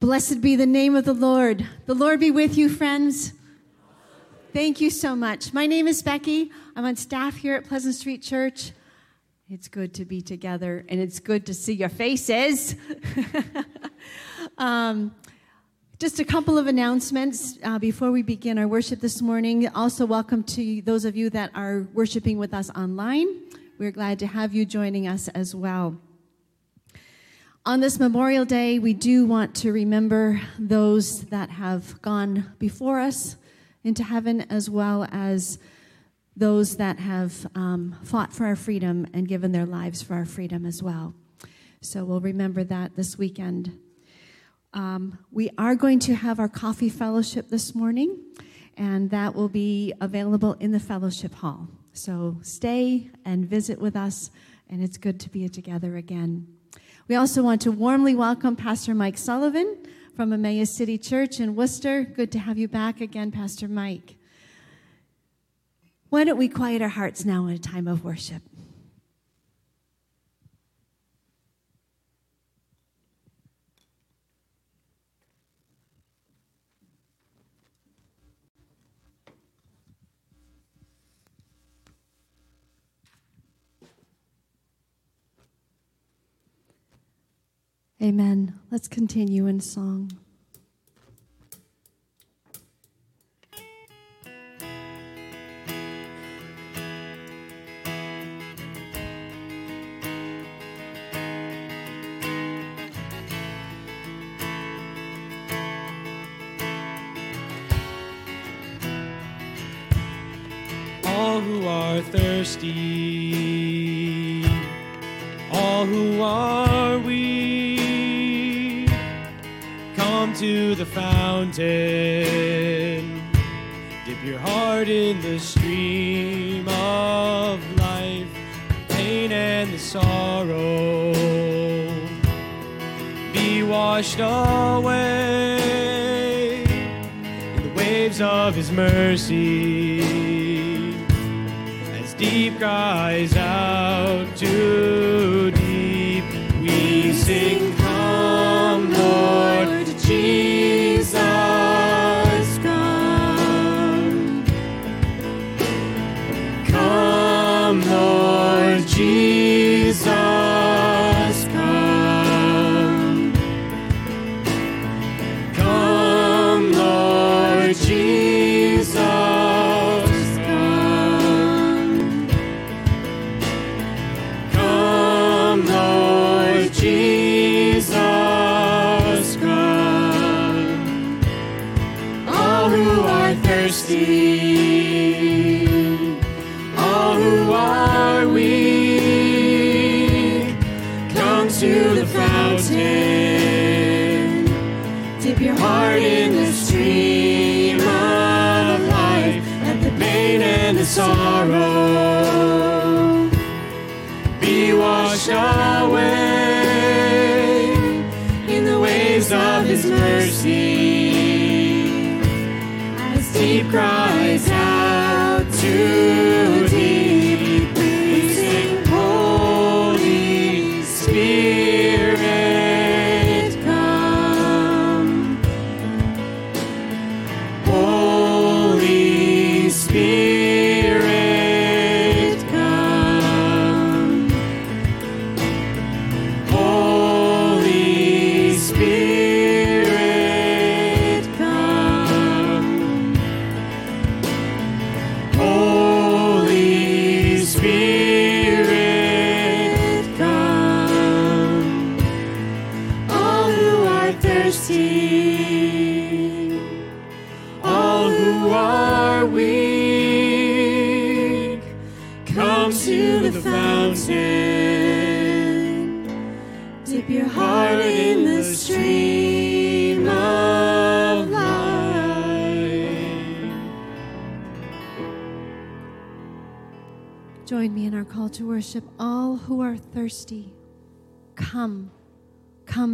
Blessed be the name of the Lord. The Lord be with you, friends. Thank you so much. My name is Becky. I'm on staff here at Pleasant Street Church. It's good to be together and it's good to see your faces. um, just a couple of announcements uh, before we begin our worship this morning. Also, welcome to those of you that are worshiping with us online. We're glad to have you joining us as well. On this Memorial Day, we do want to remember those that have gone before us into heaven, as well as those that have um, fought for our freedom and given their lives for our freedom as well. So we'll remember that this weekend. Um, we are going to have our coffee fellowship this morning, and that will be available in the fellowship hall. So stay and visit with us, and it's good to be together again. We also want to warmly welcome Pastor Mike Sullivan from Emmaus City Church in Worcester. Good to have you back again, Pastor Mike. Why don't we quiet our hearts now in a time of worship? Amen. Let's continue in song. All who are thirsty, all who are to the fountain. Dip your heart in the stream of life, pain and the sorrow. Be washed away in the waves of his mercy as deep cries out to deep we sing cries out to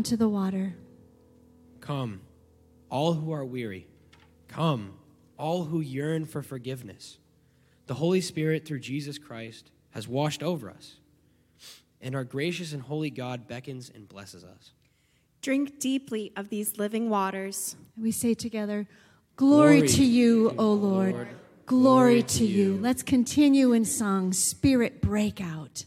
into the water. Come, all who are weary. Come, all who yearn for forgiveness. The Holy Spirit, through Jesus Christ, has washed over us, and our gracious and holy God beckons and blesses us. Drink deeply of these living waters. We say together, Glory, Glory to you, O Lord. Lord. Glory, Glory to you. you. Let's continue in song, Spirit Break Out.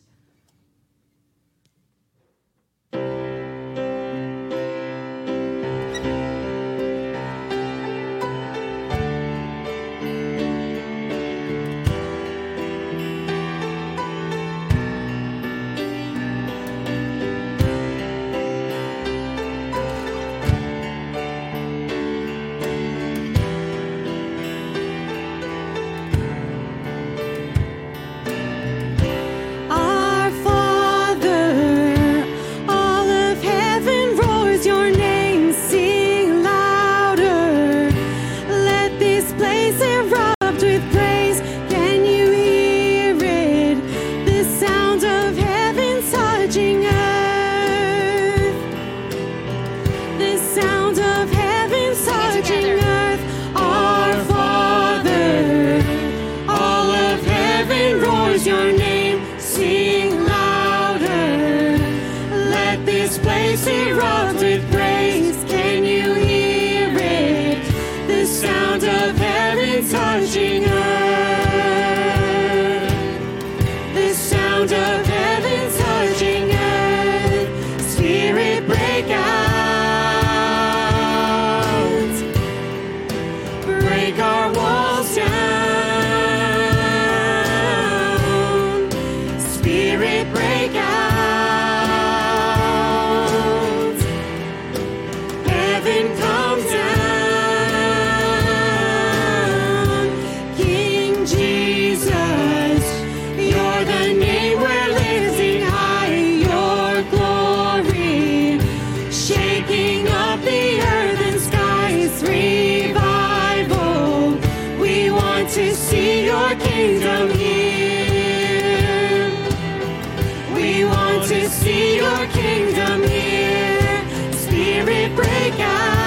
We want to see your kingdom here. Spirit, break out.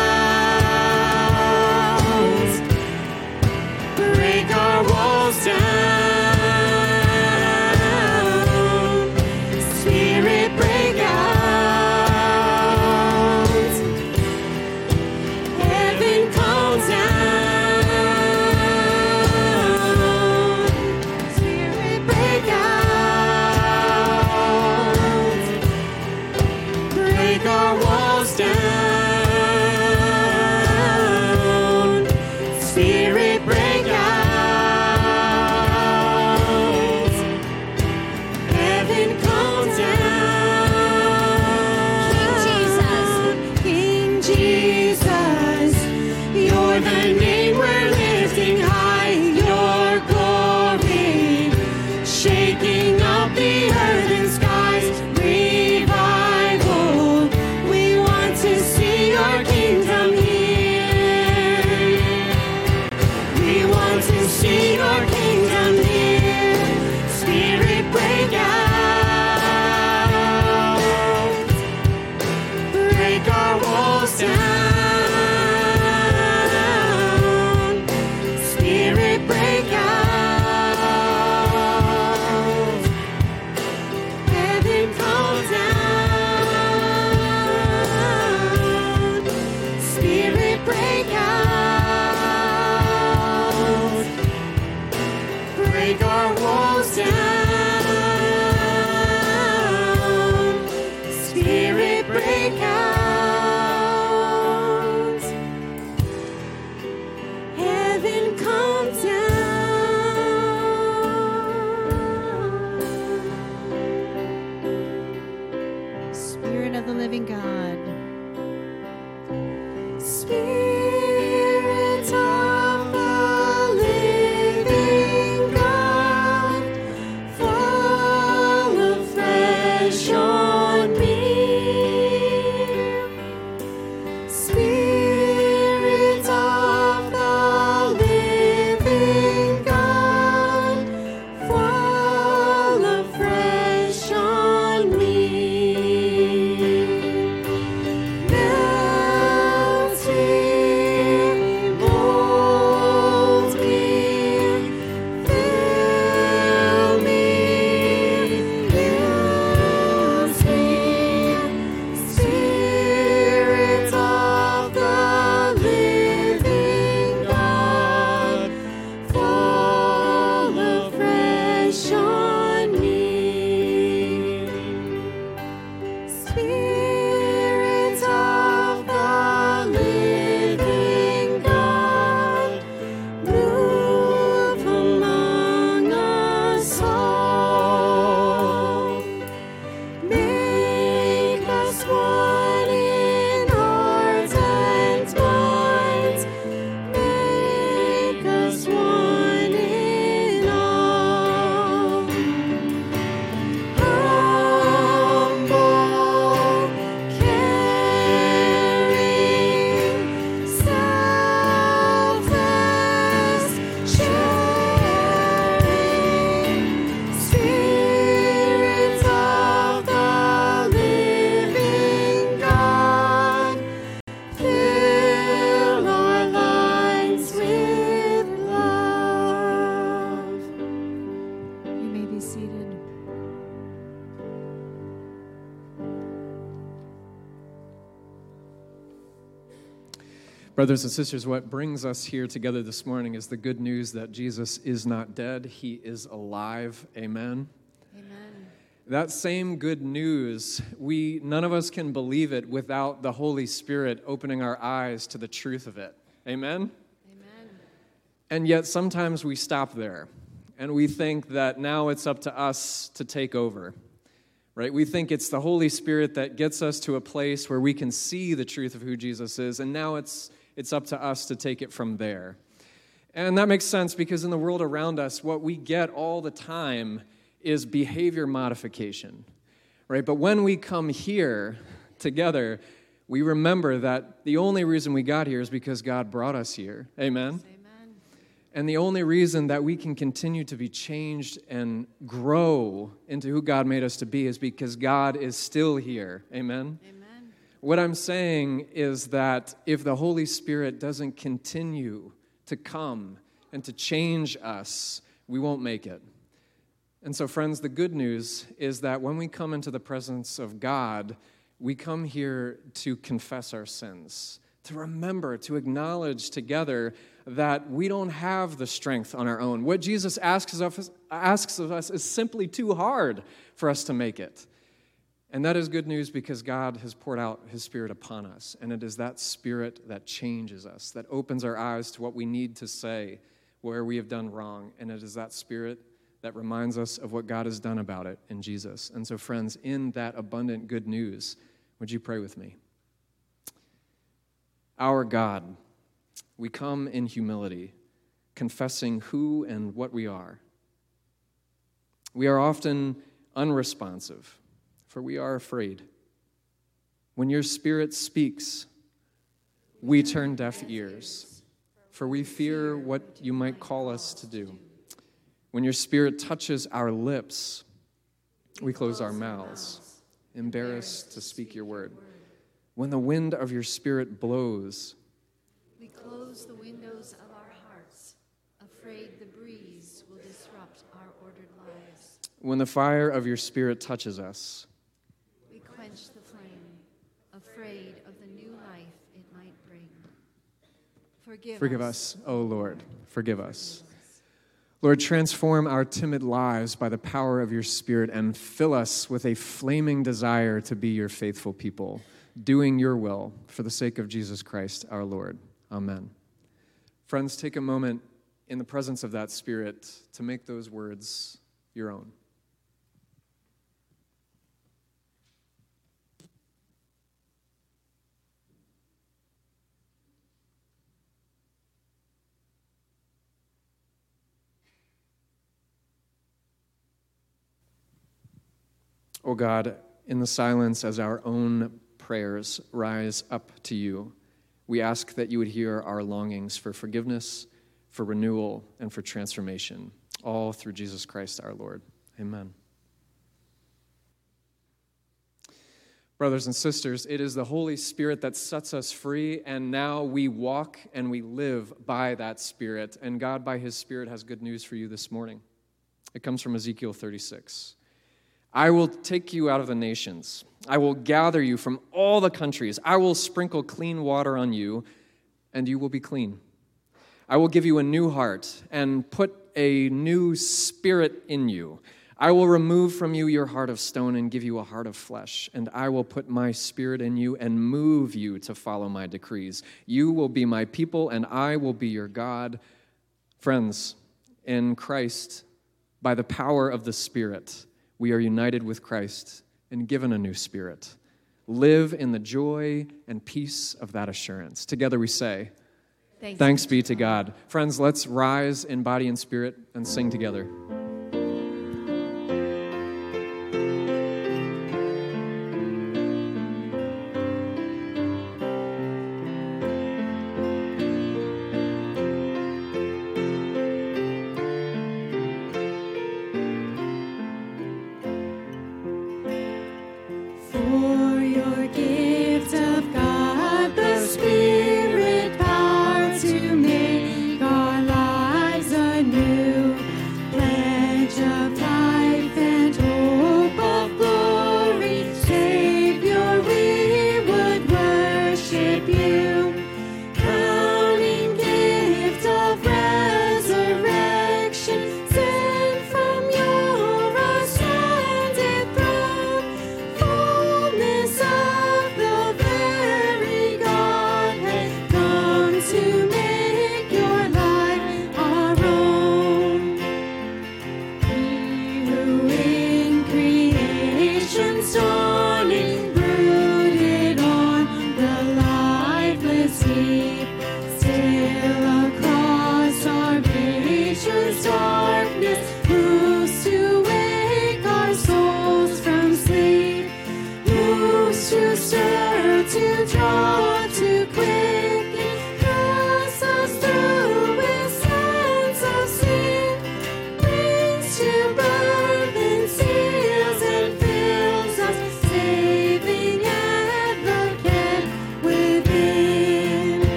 Brothers and sisters, what brings us here together this morning is the good news that Jesus is not dead, he is alive. Amen. Amen. That same good news, we none of us can believe it without the Holy Spirit opening our eyes to the truth of it. Amen. Amen. And yet sometimes we stop there and we think that now it's up to us to take over. Right? We think it's the Holy Spirit that gets us to a place where we can see the truth of who Jesus is and now it's it's up to us to take it from there. And that makes sense because in the world around us what we get all the time is behavior modification. Right? But when we come here together, we remember that the only reason we got here is because God brought us here. Amen. Amen. And the only reason that we can continue to be changed and grow into who God made us to be is because God is still here. Amen. Amen. What I'm saying is that if the Holy Spirit doesn't continue to come and to change us, we won't make it. And so, friends, the good news is that when we come into the presence of God, we come here to confess our sins, to remember, to acknowledge together that we don't have the strength on our own. What Jesus asks of us, asks of us is simply too hard for us to make it. And that is good news because God has poured out His Spirit upon us. And it is that Spirit that changes us, that opens our eyes to what we need to say where we have done wrong. And it is that Spirit that reminds us of what God has done about it in Jesus. And so, friends, in that abundant good news, would you pray with me? Our God, we come in humility, confessing who and what we are. We are often unresponsive, for we are afraid. When your Spirit speaks, we turn deaf ears, for we fear what you might call us to do. When your Spirit touches our lips, we close our mouths, embarrassed to speak your word. When the wind of your Spirit blows, We close the windows of our hearts, afraid the breeze will disrupt our ordered lives. when the fire of your Spirit touches us, We quench the flame, afraid of the new life it might bring. Forgive, forgive us, O Lord, forgive us. Lord, transform our timid lives by the power of your Spirit and fill us with a flaming desire to be your faithful people, doing your will for the sake of Jesus Christ our Lord. Amen. Friends, take a moment in the presence of that Spirit to make those words your own. O God, in the silence as our own prayers rise up to you, we ask that you would hear our longings for forgiveness, for renewal, and for transformation, all through Jesus Christ our Lord. Amen. Brothers and sisters, it is the Holy Spirit that sets us free, and now we walk and we live by that Spirit. And God, by His Spirit, has good news for you this morning. It comes from Ezekiel 36. I will take you out of the nations. I will gather you from all the countries. I will sprinkle clean water on you, and you will be clean. I will give you a new heart and put a new spirit in you. I will remove from you your heart of stone and give you a heart of flesh, and I will put my spirit in you and move you to follow my decrees. You will be my people, and I will be your God. Friends, in Christ, by the power of the Spirit, we are united with Christ and given a new spirit. Live in the joy and peace of that assurance. Together we say, Thanks. Thanks be to God. Friends, let's rise in body and spirit and sing together.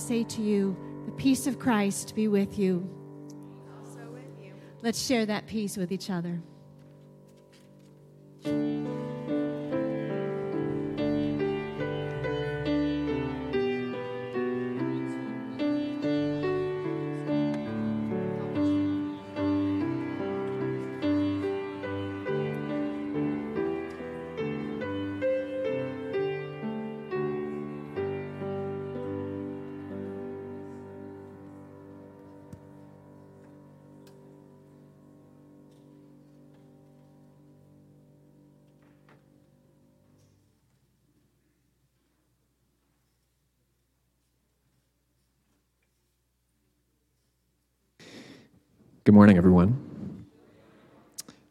Assurance that I can say to you, the peace of Christ be with you. Let's share that peace with each other. Good morning, everyone.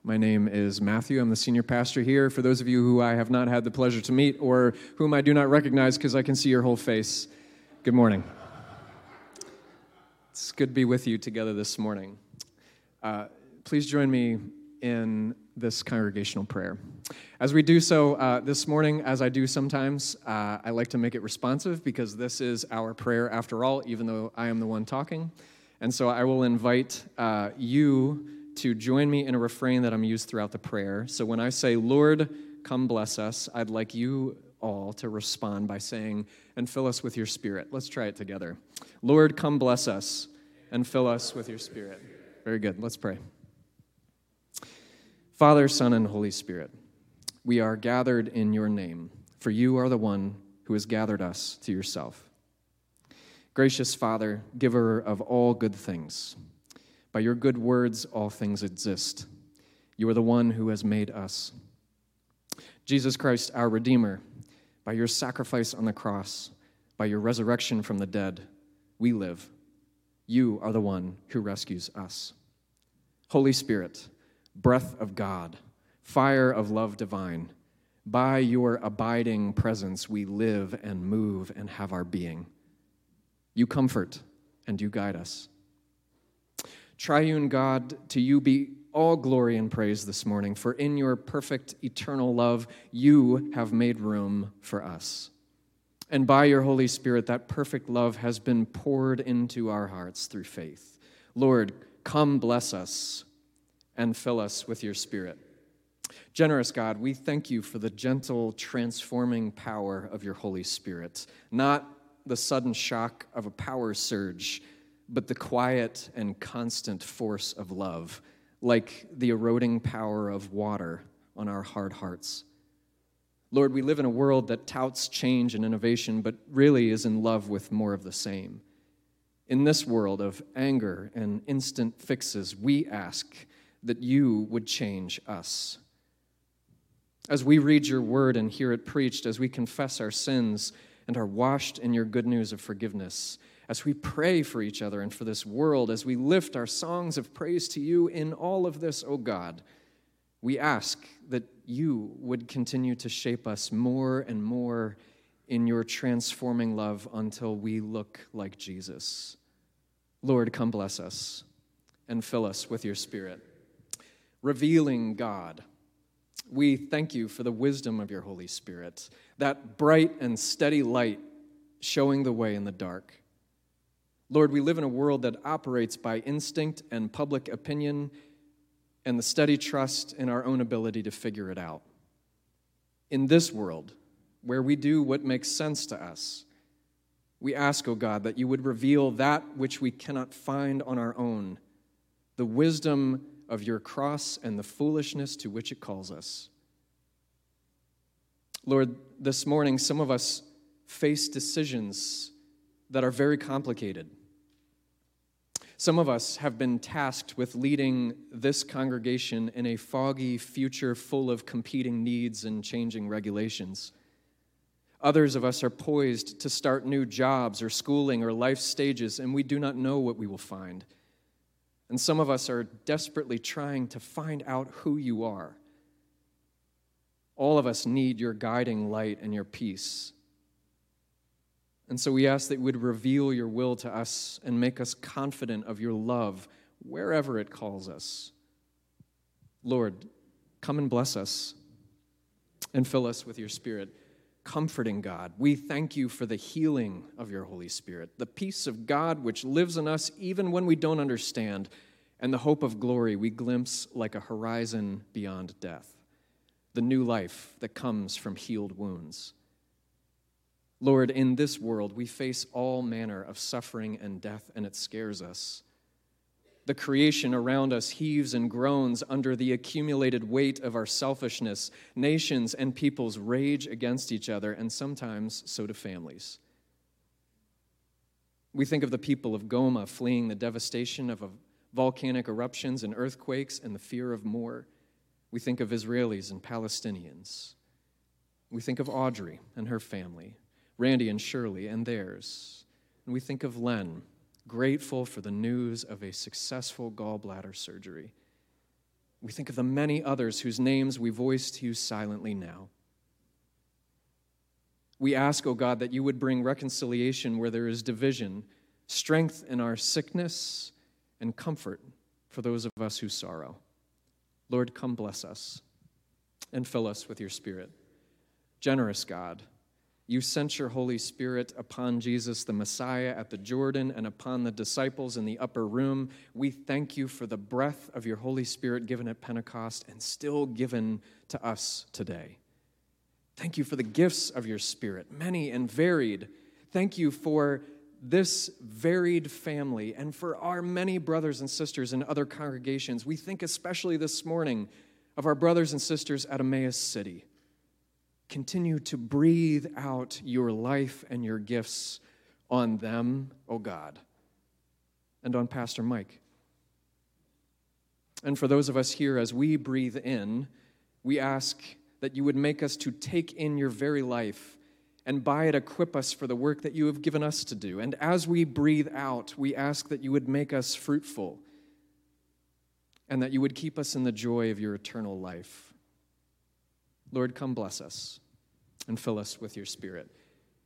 My name is Matthew. I'm the senior pastor here. For those of you who I have not had the pleasure to meet or whom I do not recognize because I can see your whole face, good morning. It's good to be with you together this morning. Uh, please join me in this congregational prayer. As we do so uh, this morning, as I do sometimes, uh, I like to make it responsive because this is our prayer after all, even though I am the one talking. And so I will invite uh, you to join me in a refrain that I'm used throughout the prayer. So when I say, Lord, come bless us, I'd like you all to respond by saying, and fill us with your spirit. Let's try it together. Lord, come bless us and fill us with your spirit. Very good. Let's pray. Father, Son, and Holy Spirit, we are gathered in your name, for you are the one who has gathered us to yourself. Gracious Father, giver of all good things, by your good words all things exist. You are the one who has made us. Jesus Christ, our Redeemer, by your sacrifice on the cross, by your resurrection from the dead, we live. You are the one who rescues us. Holy Spirit, breath of God, fire of love divine, by your abiding presence we live and move and have our being. You comfort and you guide us. Triune God, to you be all glory and praise this morning, for in your perfect eternal love, you have made room for us. And by your Holy Spirit, that perfect love has been poured into our hearts through faith. Lord, come bless us and fill us with your Spirit. Generous God, we thank you for the gentle, transforming power of your Holy Spirit, not the sudden shock of a power surge, but the quiet and constant force of love like the eroding power of water on our hard hearts. Lord, we live in a world that touts change and innovation, but really is in love with more of the same. In this world of anger and instant fixes, we ask that you would change us. As we read your word and hear it preached, as we confess our sins and are washed in your good news of forgiveness, as we pray for each other and for this world, as we lift our songs of praise to you in all of this, O oh God, we ask that you would continue to shape us more and more in your transforming love until we look like Jesus. Lord, come bless us and fill us with your Spirit. Revealing God, we thank you for the wisdom of your Holy Spirit, that bright and steady light showing the way in the dark. Lord, we live in a world that operates by instinct and public opinion and the steady trust in our own ability to figure it out. In this world, where we do what makes sense to us, we ask, O oh God, that you would reveal that which we cannot find on our own, the wisdom of your cross and the foolishness to which it calls us. Lord, this morning, some of us face decisions that are very complicated. Some of us have been tasked with leading this congregation in a foggy future full of competing needs and changing regulations. Others of us are poised to start new jobs or schooling or life stages, and we do not know what we will find. And some of us are desperately trying to find out who you are. All of us need your guiding light and your peace. And so we ask that you would reveal your will to us and make us confident of your love wherever it calls us. Lord, come and bless us and fill us with your Spirit. Comforting God, we thank you for the healing of your Holy Spirit, the peace of God which lives in us even when we don't understand, and the hope of glory we glimpse like a horizon beyond death, the new life that comes from healed wounds. Lord, in this world, we face all manner of suffering and death, and it scares us. The creation around us heaves and groans under the accumulated weight of our selfishness. Nations and peoples rage against each other, and sometimes so do families. We think of the people of Goma fleeing the devastation of volcanic eruptions and earthquakes and the fear of more. We think of Israelis and Palestinians. We think of Audrey and her family. Randy and Shirley and theirs. And we think of Len, grateful for the news of a successful gallbladder surgery. We think of the many others whose names we voice to you silently now. We ask, O oh God, that you would bring reconciliation where there is division, strength in our sickness, and comfort for those of us who sorrow. Lord, come bless us and fill us with your Spirit. Generous God, you sent your Holy Spirit upon Jesus, the Messiah, at the Jordan and upon the disciples in the upper room. We thank you for the breath of your Holy Spirit given at Pentecost and still given to us today. Thank you for the gifts of your Spirit, many and varied. Thank you for this varied family and for our many brothers and sisters in other congregations. We think especially this morning of our brothers and sisters at Emmaus City continue to breathe out your life and your gifts on them, O oh God, and on Pastor Mike. And for those of us here, as we breathe in, we ask that you would make us to take in your very life and by it equip us for the work that you have given us to do. And as we breathe out, we ask that you would make us fruitful and that you would keep us in the joy of your eternal life. Lord, come bless us and fill us with your Spirit.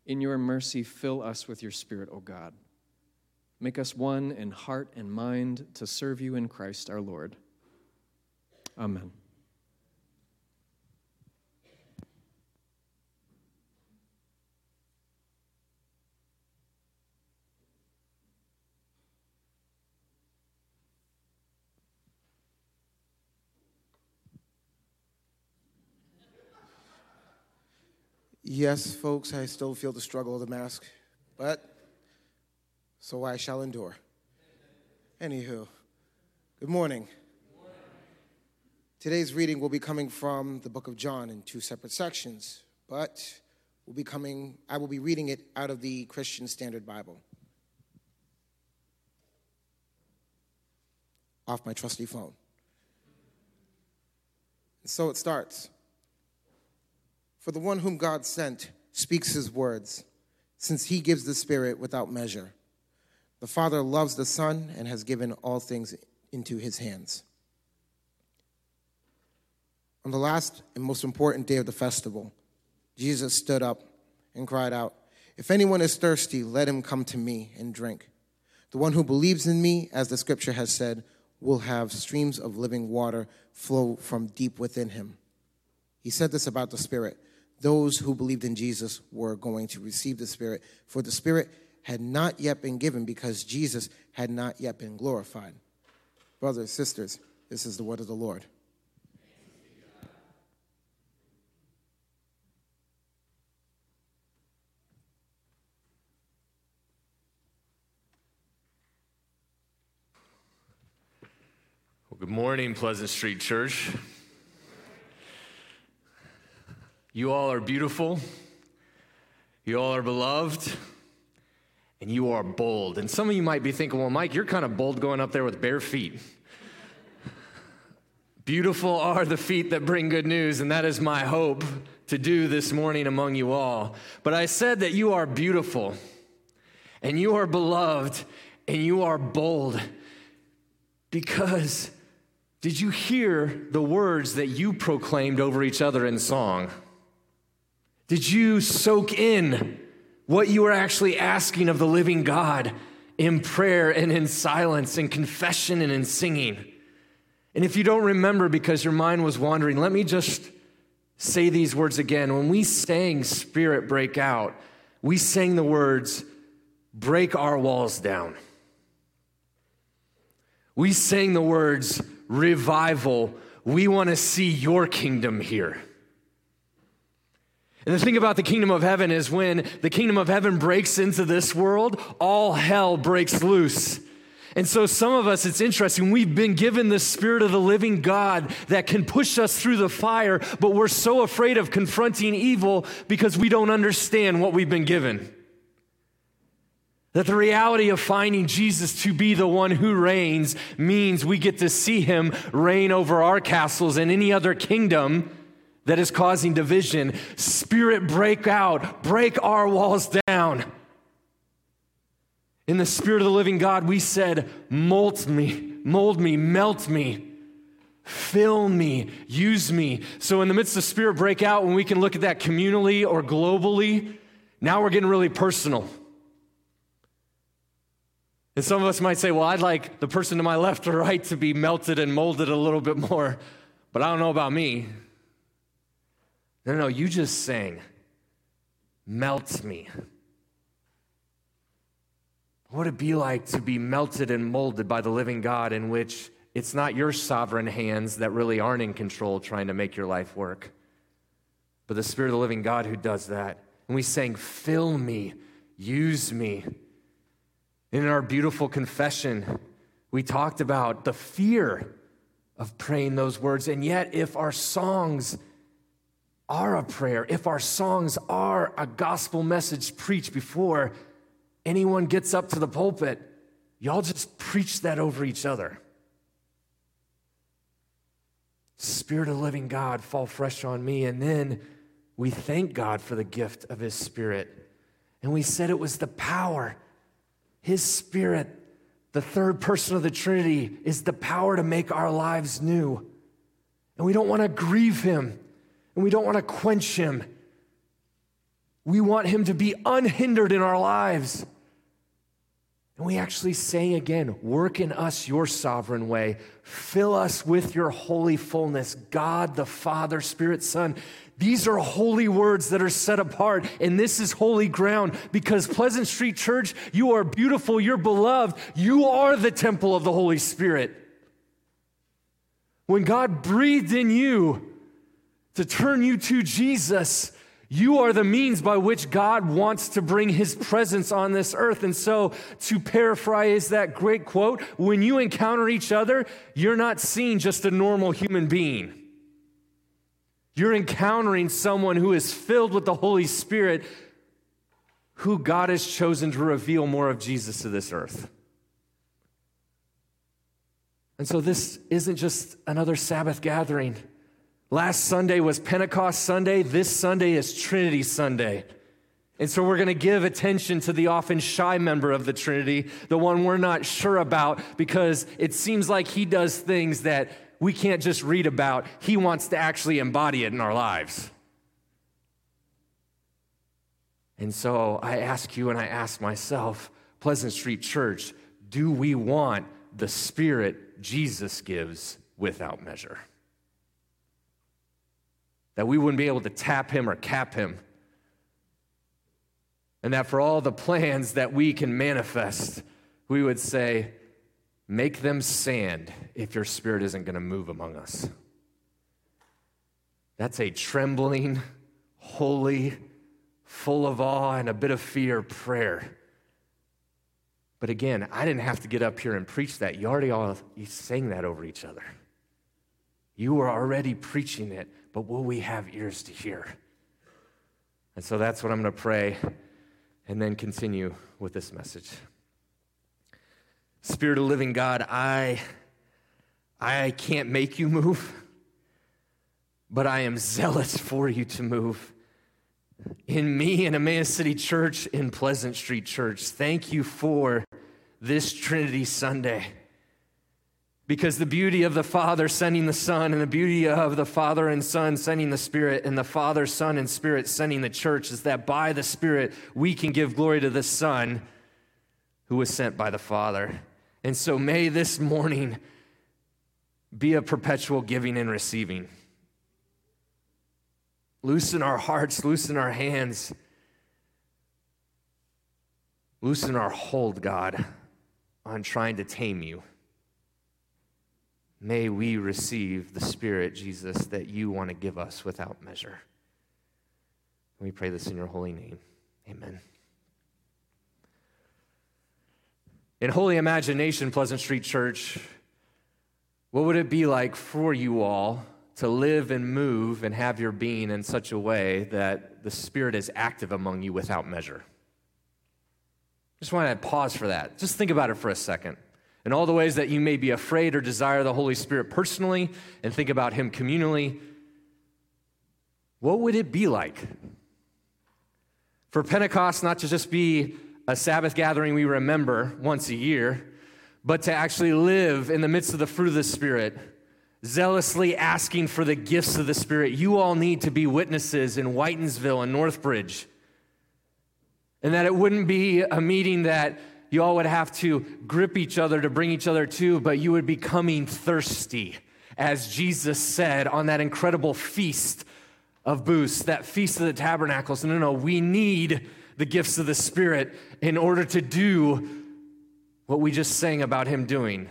In your mercy, fill us with your Spirit, O God. Make us one in heart and mind to serve you in Christ our Lord. Amen. Yes, folks, I still feel the struggle of the mask, but so I shall endure. Anywho, good morning. Today's reading will be coming from the book of John in two separate sections, but will be coming, I will be reading it out of the Christian Standard Bible. Off my trusty phone. And so it starts. For the one whom God sent speaks his words, since he gives the Spirit without measure. The Father loves the Son and has given all things into his hands. On the last and most important day of the festival, Jesus stood up and cried out, If anyone is thirsty, let him come to me and drink. The one who believes in me, as the scripture has said, will have streams of living water flow from deep within him. He said this about the Spirit. Those who believed in Jesus were going to receive the Spirit, for the Spirit had not yet been given because Jesus had not yet been glorified. Brothers, sisters, this is the word of the Lord. Good morning, Pleasant Street Church. You all are beautiful. You all are beloved. And you are bold. And some of you might be thinking, well, Mike, you're kind of bold going up there with bare feet. Beautiful are the feet that bring good news, and that is my hope to do this morning among you all. But I said that you are beautiful, and you are beloved, and you are bold because did you hear the words that you proclaimed over each other in song? Did you soak in what you were actually asking of the living God in prayer and in silence, in confession and in singing? And if you don't remember because your mind was wandering, let me just say these words again. When we sang Spirit Break Out, we sang the words, Break our walls down. We sang the words, Revival. We want to see your kingdom here. And the thing about the kingdom of heaven is when the kingdom of heaven breaks into this world, all hell breaks loose. And so, some of us, it's interesting, we've been given the Spirit of the living God that can push us through the fire, but we're so afraid of confronting evil because we don't understand what we've been given. That the reality of finding Jesus to be the one who reigns means we get to see him reign over our castles and any other kingdom that is causing division. Spirit, break out, break our walls down. In the Spirit of the living God, we said, Mold me, mold me, melt me, fill me, use me. So, in the midst of Spirit breakout, when we can look at that communally or globally, now we're getting really personal. And some of us might say, Well, I'd like the person to my left or right to be melted and molded a little bit more, but I don't know about me. No, no, you just sang, Melt me. What would it be like to be melted and molded by the living God in which it's not your sovereign hands that really aren't in control trying to make your life work, but the Spirit of the living God who does that? And we sang, Fill me, use me. And in our beautiful confession, we talked about the fear of praying those words. And yet, if our songs are a prayer, if our songs are a gospel message preached before anyone gets up to the pulpit, y'all just preach that over each other. Spirit of living God, fall fresh on me. And then we thank God for the gift of His Spirit. And we said it was the power, His Spirit, the third person of the Trinity, is the power to make our lives new. And we don't want to grieve Him, and we don't want to quench Him. We want Him to be unhindered in our lives. And we actually say again, work in us your sovereign way. Fill us with your holy fullness. God, the Father, Spirit, Son. These are holy words that are set apart, and this is holy ground because Pleasant Street Church, you are beautiful, you're beloved, you are the temple of the Holy Spirit. When God breathed in you to turn you to Jesus, you are the means by which God wants to bring his presence on this earth. And so, to paraphrase that great quote, when you encounter each other, you're not seeing just a normal human being. You're encountering someone who is filled with the Holy Spirit, who God has chosen to reveal more of Jesus to this earth. And so, this isn't just another Sabbath gathering. Last Sunday was Pentecost Sunday. This Sunday is Trinity Sunday. And so we're going to give attention to the often shy member of the Trinity, the one we're not sure about, because it seems like he does things that we can't just read about. He wants to actually embody it in our lives. And so I ask you and I ask myself, Pleasant Street Church, do we want the Spirit Jesus gives without measure? That we wouldn't be able to tap him or cap him. And that for all the plans that we can manifest, we would say, make them sand if your spirit isn't going to move among us. That's a trembling, holy, full of awe and a bit of fear prayer. But again, I didn't have to get up here and preach that. You already all you sang that over each other. You were already preaching it but will we have ears to hear? And so that's what I'm going to pray and then continue with this message. Spirit of living God, I I can't make you move, but I am zealous for you to move. In me in Emmaus City Church, in Pleasant Street Church. Thank you for this Trinity Sunday. Because the beauty of the Father sending the Son, and the beauty of the Father and Son sending the Spirit, and the Father, Son, and Spirit sending the church is that by the Spirit we can give glory to the Son who was sent by the Father. And so may this morning be a perpetual giving and receiving. Loosen our hearts, loosen our hands, loosen our hold, God, on trying to tame you. May we receive the Spirit, Jesus, that you want to give us without measure. We pray this in your holy name. Amen. In holy imagination, Pleasant Street Church, what would it be like for you all to live and move and have your being in such a way that the Spirit is active among you without measure? Just want to pause for that. Just think about it for a second and all the ways that you may be afraid or desire the Holy Spirit personally and think about Him communally, what would it be like for Pentecost not to just be a Sabbath gathering we remember once a year, but to actually live in the midst of the fruit of the Spirit, zealously asking for the gifts of the Spirit? You all need to be witnesses in Whitinsville and Northbridge. And that it wouldn't be a meeting that you all would have to grip each other to bring each other to, but you would be coming thirsty, as Jesus said on that incredible feast of booths, that feast of the tabernacles. No, no, we need the gifts of the Spirit in order to do what we just sang about Him doing.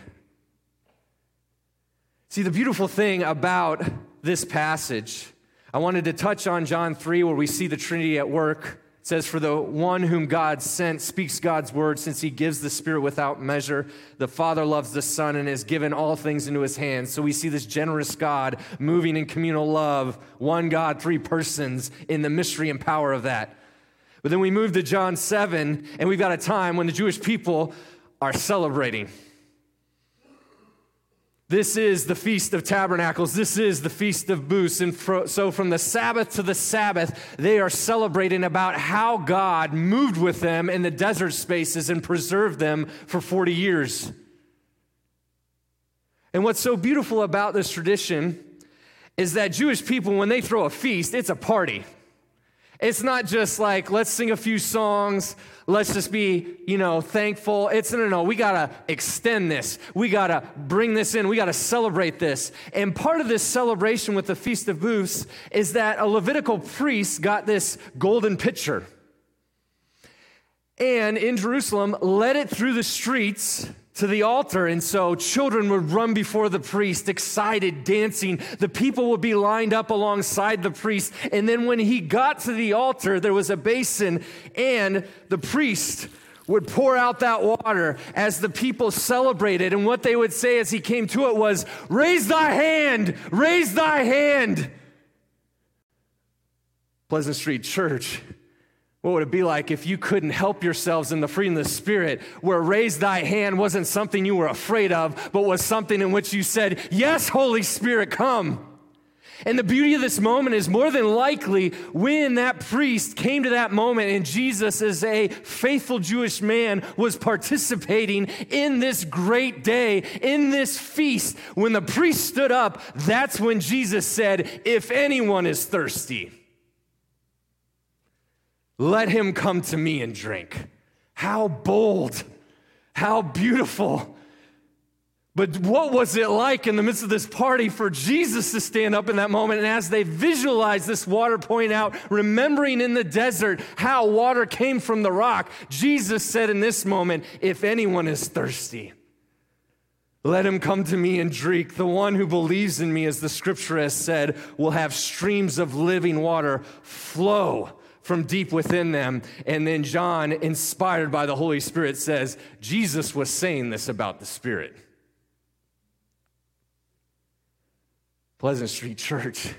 See, the beautiful thing about this passage, I wanted to touch on John 3, where we see the Trinity at work. It says, For the one whom God sent speaks God's word, since he gives the Spirit without measure. The Father loves the Son and has given all things into his hands. So we see this generous God moving in communal love, one God, three persons, in the mystery and power of that. But then we move to John 7, and we've got a time when the Jewish people are celebrating. This is the Feast of Tabernacles. This is the Feast of Booths. And fro- so, from the Sabbath to the Sabbath, they are celebrating about how God moved with them in the desert spaces and preserved them for 40 years. And what's so beautiful about this tradition is that Jewish people, when they throw a feast, it's a party. It's not just like, let's sing a few songs, let's just be, you know, thankful. It's no, no, no. We got to extend this. We got to bring this in. We got to celebrate this. And part of this celebration with the Feast of Booths is that a Levitical priest got this golden pitcher. And in Jerusalem, led it through the streets to the altar. And so children would run before the priest, excited, dancing. The people would be lined up alongside the priest. And then when he got to the altar, there was a basin, and the priest would pour out that water as the people celebrated. And what they would say as he came to it was, Raise thy hand, raise thy hand. Pleasant Street Church what would it be like if you couldn't help yourselves in the freedom of the Spirit, where raise thy hand wasn't something you were afraid of, but was something in which you said, Yes, Holy Spirit, come. And the beauty of this moment is more than likely when that priest came to that moment and Jesus, as a faithful Jewish man, was participating in this great day, in this feast. When the priest stood up, that's when Jesus said, If anyone is thirsty, let him come to me and drink. How bold, how beautiful. But what was it like in the midst of this party for Jesus to stand up in that moment? And as they visualized this water point out, remembering in the desert how water came from the rock, Jesus said in this moment, If anyone is thirsty, let him come to me and drink. The one who believes in me, as the scripture has said, will have streams of living water flow from deep within them. And then John, inspired by the Holy Spirit, says, Jesus was saying this about the Spirit. Pleasant Street Church,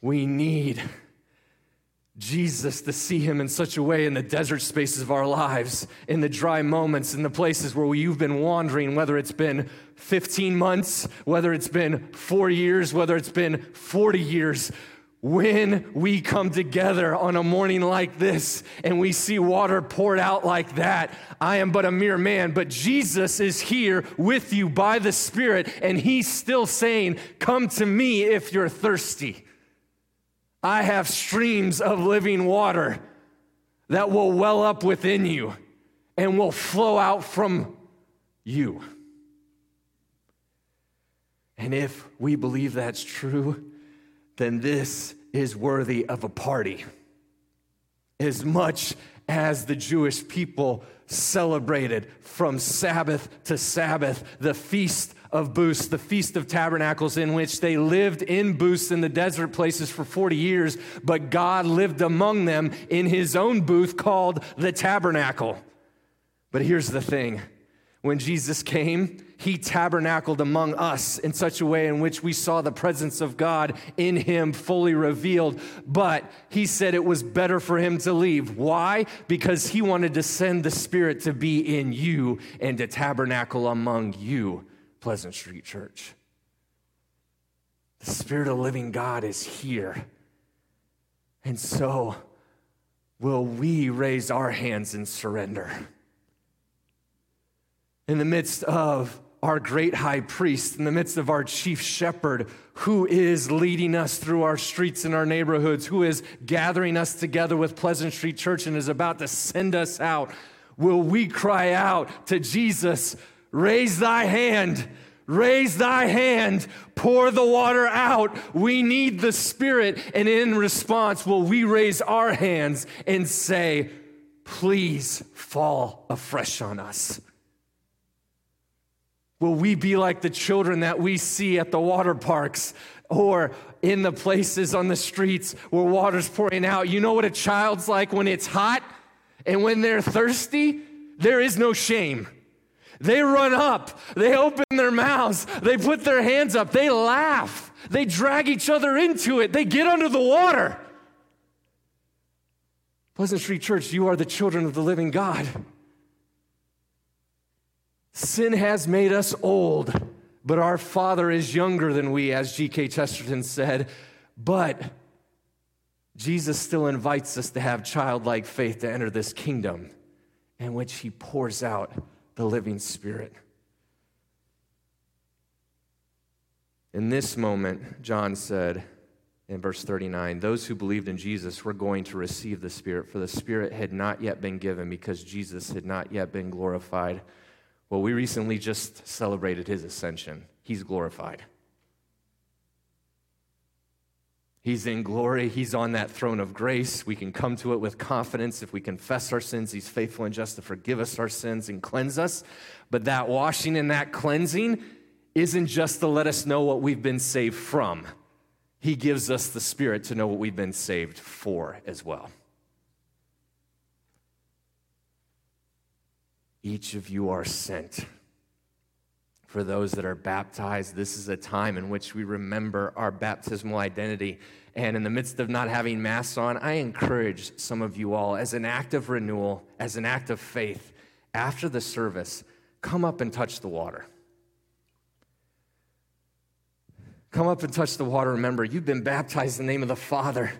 we need Jesus to see him in such a way in the desert spaces of our lives, in the dry moments, in the places where you've been wandering, whether it's been 15 months, whether it's been four years, whether it's been 40 years when we come together on a morning like this and we see water poured out like that, I am but a mere man, but Jesus is here with you by the Spirit, and He's still saying, Come to me if you're thirsty. I have streams of living water that will well up within you and will flow out from you. And if we believe that's true, then this is worthy of a party. As much as the Jewish people celebrated from Sabbath to Sabbath the feast of booths, the Feast of Tabernacles, in which they lived in booths in the desert places for 40 years, but God lived among them in his own booth called the tabernacle. But here's the thing when Jesus came, he tabernacled among us in such a way in which we saw the presence of God in him fully revealed. But he said it was better for him to leave. Why? Because he wanted to send the Spirit to be in you and to tabernacle among you, Pleasant Street Church. The Spirit of living God is here. And so, will we raise our hands in surrender? In the midst of our great high priest, in the midst of our chief shepherd, who is leading us through our streets and our neighborhoods, who is gathering us together with Pleasant Street Church and is about to send us out, will we cry out to Jesus, Raise thy hand, raise thy hand, pour the water out. We need the Spirit. And in response, will we raise our hands and say, Please fall afresh on us? Will we be like the children that we see at the water parks or in the places on the streets where water's pouring out? You know what a child's like when it's hot and when they're thirsty? There is no shame. They run up, they open their mouths, they put their hands up, they laugh, they drag each other into it, they get under the water. Pleasant Street Church, you are the children of the living God. Sin has made us old, but our Father is younger than we, as G.K. Chesterton said. But Jesus still invites us to have childlike faith to enter this kingdom in which he pours out the living Spirit. In this moment, John said in verse 39 those who believed in Jesus were going to receive the Spirit, for the Spirit had not yet been given because Jesus had not yet been glorified. Well, we recently just celebrated his ascension, he's glorified. He's in glory. He's on that throne of grace. We can come to it with confidence. If we confess our sins, He's faithful and just to forgive us our sins and cleanse us. But that washing and that cleansing isn't just to let us know what we've been saved from, He gives us the Spirit to know what we've been saved for as well. Each of you are sent for those that are baptized, this is a time in which we remember our baptismal identity. And in the midst of not having Mass on, I encourage some of you all, as an act of renewal, as an act of faith, after the service, come up and touch the water. Come up and touch the water. Remember, you've been baptized in the name of the Father.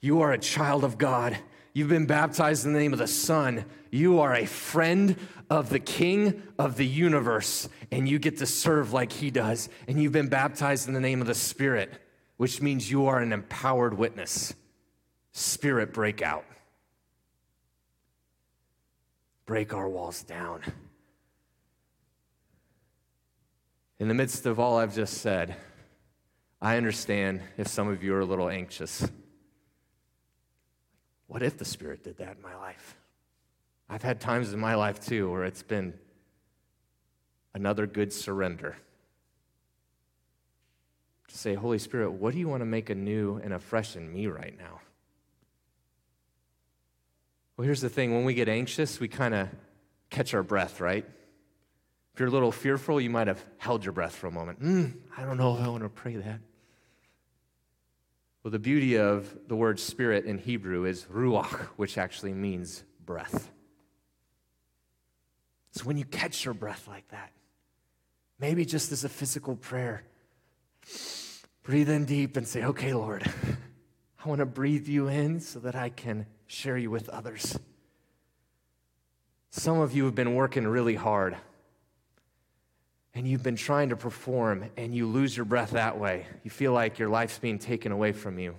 You are a child of God. You've been baptized in the name of the Son. You are a friend of the King of the universe, and you get to serve like He does. And you've been baptized in the name of the Spirit, which means you are an empowered witness. Spirit, break out. Break our walls down. In the midst of all I've just said, I understand if some of you are a little anxious. What if the Spirit did that in my life? I've had times in my life too where it's been another good surrender. To say, Holy Spirit, what do you want to make anew and afresh in me right now? Well, here's the thing when we get anxious, we kind of catch our breath, right? If you're a little fearful, you might have held your breath for a moment. Mm, I don't know if I want to pray that. Well, the beauty of the word spirit in Hebrew is ruach, which actually means breath. So when you catch your breath like that, maybe just as a physical prayer, breathe in deep and say, Okay, Lord, I want to breathe you in so that I can share you with others. Some of you have been working really hard and you've been trying to perform and you lose your breath that way. You feel like your life's being taken away from you.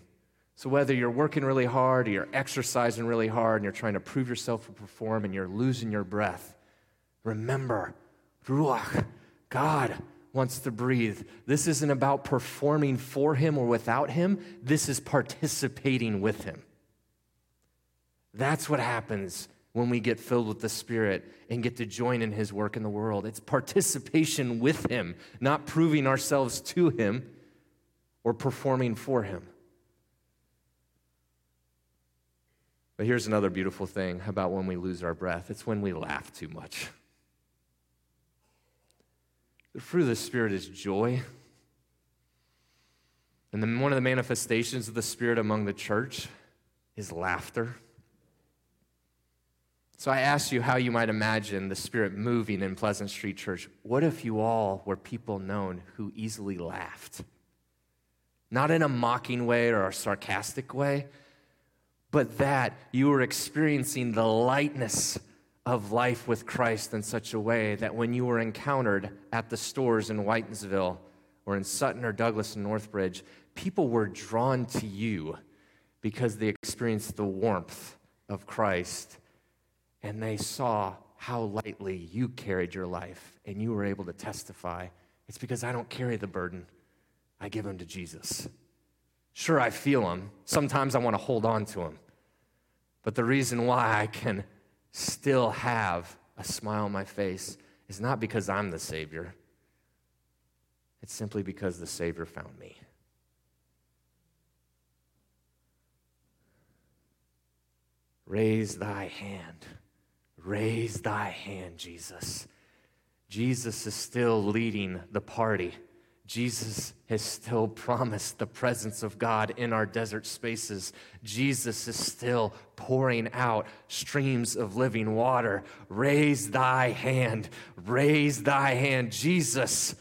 So, whether you're working really hard or you're exercising really hard and you're trying to prove yourself to perform and you're losing your breath, remember, Ruach, God wants to breathe. This isn't about performing for Him or without Him, this is participating with Him. That's what happens when we get filled with the Spirit and get to join in His work in the world. It's participation with Him, not proving ourselves to Him or performing for Him. But here's another beautiful thing about when we lose our breath it's when we laugh too much. The fruit of the Spirit is joy. And then one of the manifestations of the Spirit among the church is laughter. So I asked you how you might imagine the Spirit moving in Pleasant Street Church. What if you all were people known who easily laughed? Not in a mocking way or a sarcastic way, but that you were experiencing the lightness of life with Christ in such a way that when you were encountered at the stores in Whitinsville or in Sutton or Douglas and Northbridge, people were drawn to you because they experienced the warmth of Christ and they saw how lightly you carried your life and you were able to testify. It's because I don't carry the burden, I give them to Jesus. Sure, I feel them. Sometimes I want to hold on to them. But the reason why I can still have a smile on my face is not because I'm the Savior, it's simply because the Savior found me. Raise thy hand. Raise thy hand, Jesus. Jesus is still leading the party. Jesus has still promised the presence of God in our desert spaces. Jesus is still pouring out streams of living water. Raise thy hand, raise thy hand. Jesus,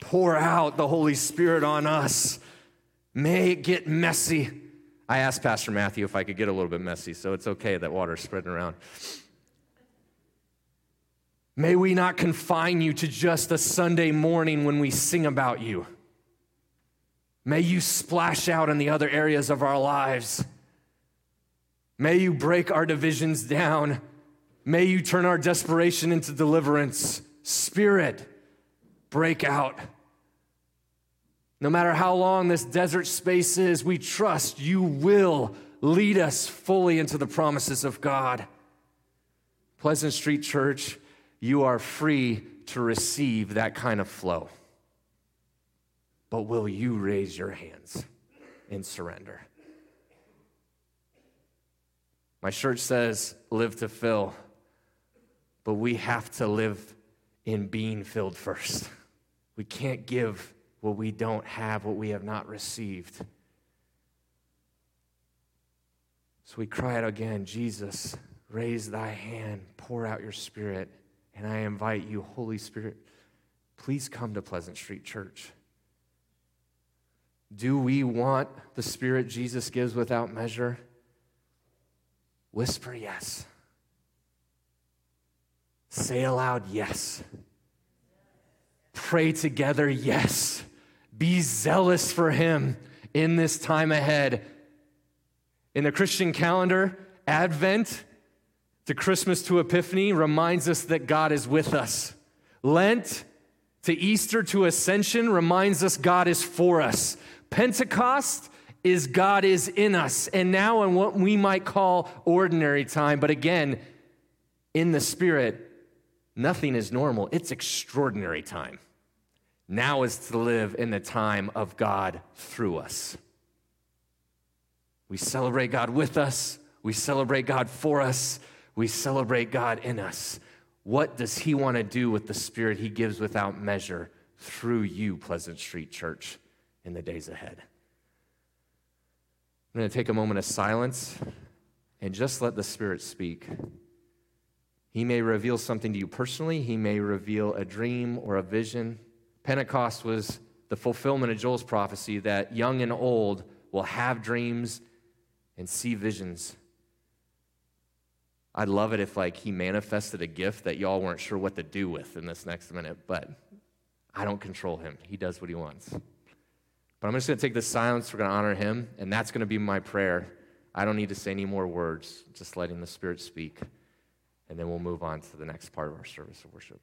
pour out the Holy Spirit on us. May it get messy. I asked Pastor Matthew if I could get a little bit messy, so it's okay that water's spreading around. May we not confine you to just a Sunday morning when we sing about you. May you splash out in the other areas of our lives. May you break our divisions down. May you turn our desperation into deliverance. Spirit, break out. No matter how long this desert space is, we trust you will lead us fully into the promises of God. Pleasant Street Church, you are free to receive that kind of flow. But will you raise your hands in surrender? My church says, live to fill, but we have to live in being filled first. We can't give what we don't have, what we have not received. So we cry out again Jesus, raise thy hand, pour out your spirit. And I invite you, Holy Spirit, please come to Pleasant Street Church. Do we want the Spirit Jesus gives without measure? Whisper yes. Say aloud yes. Pray together yes. Be zealous for Him in this time ahead. In the Christian calendar, Advent to Christmas to Epiphany reminds us that God is with us. Lent to Easter to Ascension reminds us God is for us. Pentecost is God is in us. And now in what we might call ordinary time, but again, in the Spirit, nothing is normal. It's extraordinary time. Now is to live in the time of God through us. We celebrate God with us, we celebrate God for us, we celebrate God in us. What does He want to do with the Spirit He gives without measure through you, Pleasant Street Church, in the days ahead? I'm going to take a moment of silence and just let the Spirit speak. He may reveal something to you personally, He may reveal a dream or a vision. Pentecost was the fulfillment of Joel's prophecy that young and old will have dreams and see visions. I'd love it if like he manifested a gift that y'all weren't sure what to do with in this next minute, but I don't control him. He does what he wants. But I'm just going to take this silence. We're going to honor him, and that's going to be my prayer. I don't need to say any more words, just letting the Spirit speak. And then we'll move on to the next part of our service of worship.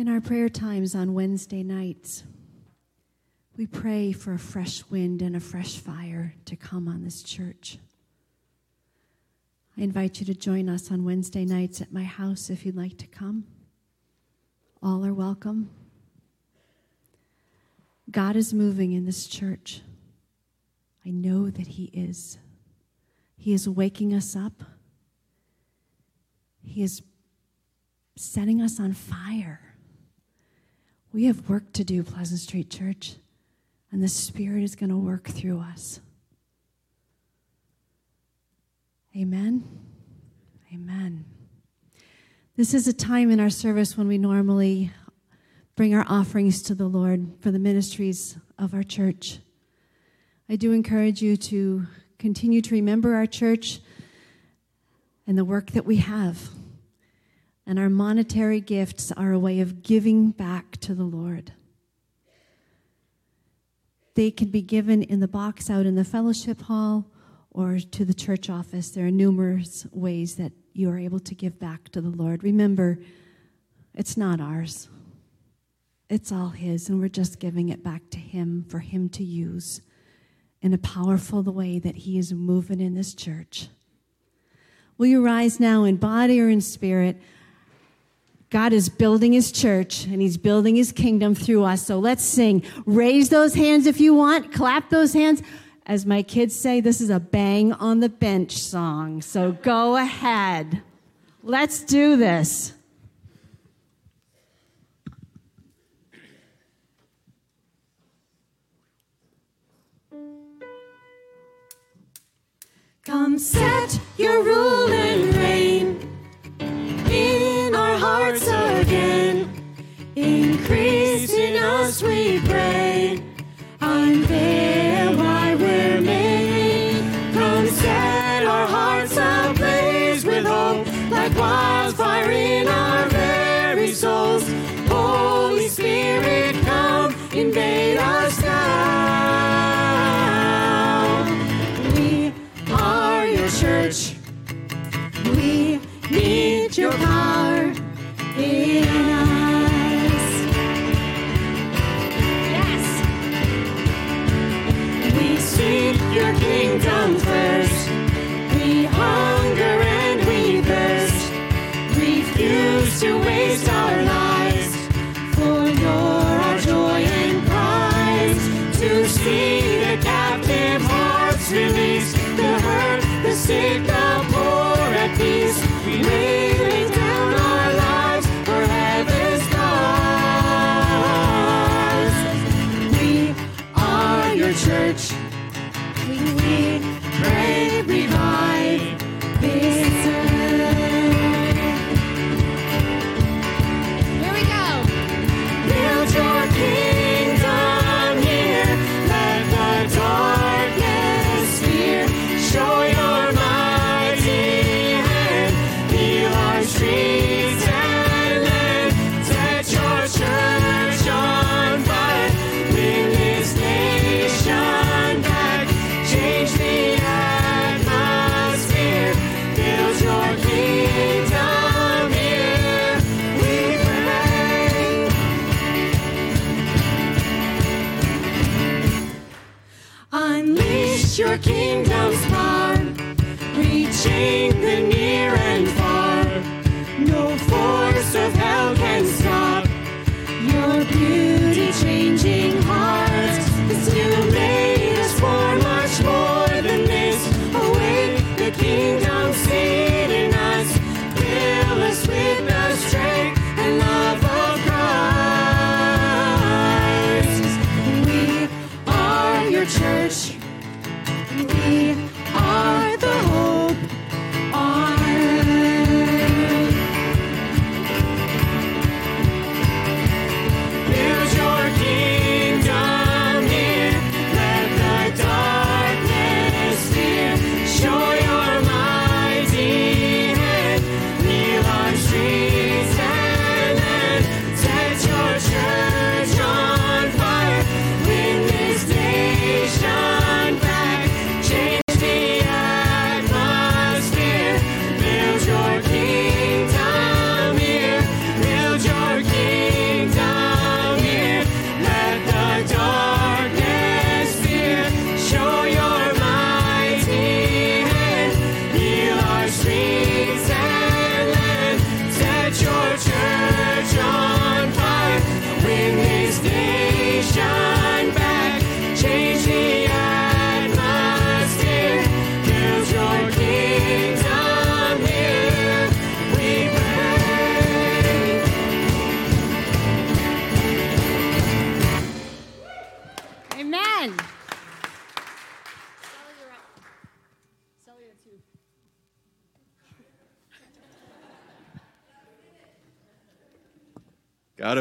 In our prayer times on Wednesday nights, we pray for a fresh wind and a fresh fire to come on this church. I invite you to join us on Wednesday nights at my house if you'd like to come. All are welcome. God is moving in this church. I know that He is. He is waking us up, He is setting us on fire. We have work to do, Pleasant Street Church, and the Spirit is going to work through us. Amen. Amen. This is a time in our service when we normally bring our offerings to the Lord for the ministries of our church. I do encourage you to continue to remember our church and the work that we have. And our monetary gifts are a way of giving back to the Lord. They can be given in the box out in the fellowship hall or to the church office. There are numerous ways that you are able to give back to the Lord. Remember, it's not ours, it's all His, and we're just giving it back to Him for Him to use in a powerful way that He is moving in this church. Will you rise now in body or in spirit? God is building his church and he's building his kingdom through us. So let's sing. Raise those hands if you want, clap those hands. As my kids say, this is a bang on the bench song. So go ahead. Let's do this. Come set your rule and reign again. Increase in us, we pray. Unveil why we're made. Come set our hearts ablaze with hope, like wildfire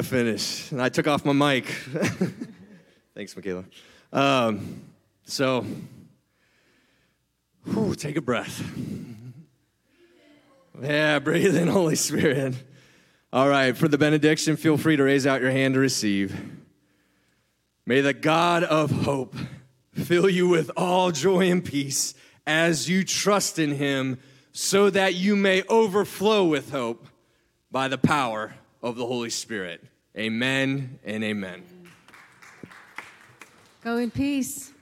finish. And I took off my mic. Thanks, Michaela. Um, so, whew, take a breath. Yeah, breathe in, Holy Spirit. All right, for the benediction, feel free to raise out your hand to receive. May the God of hope fill you with all joy and peace as you trust in him, so that you may overflow with hope by the power of the Holy Spirit. Amen and amen. Go in peace.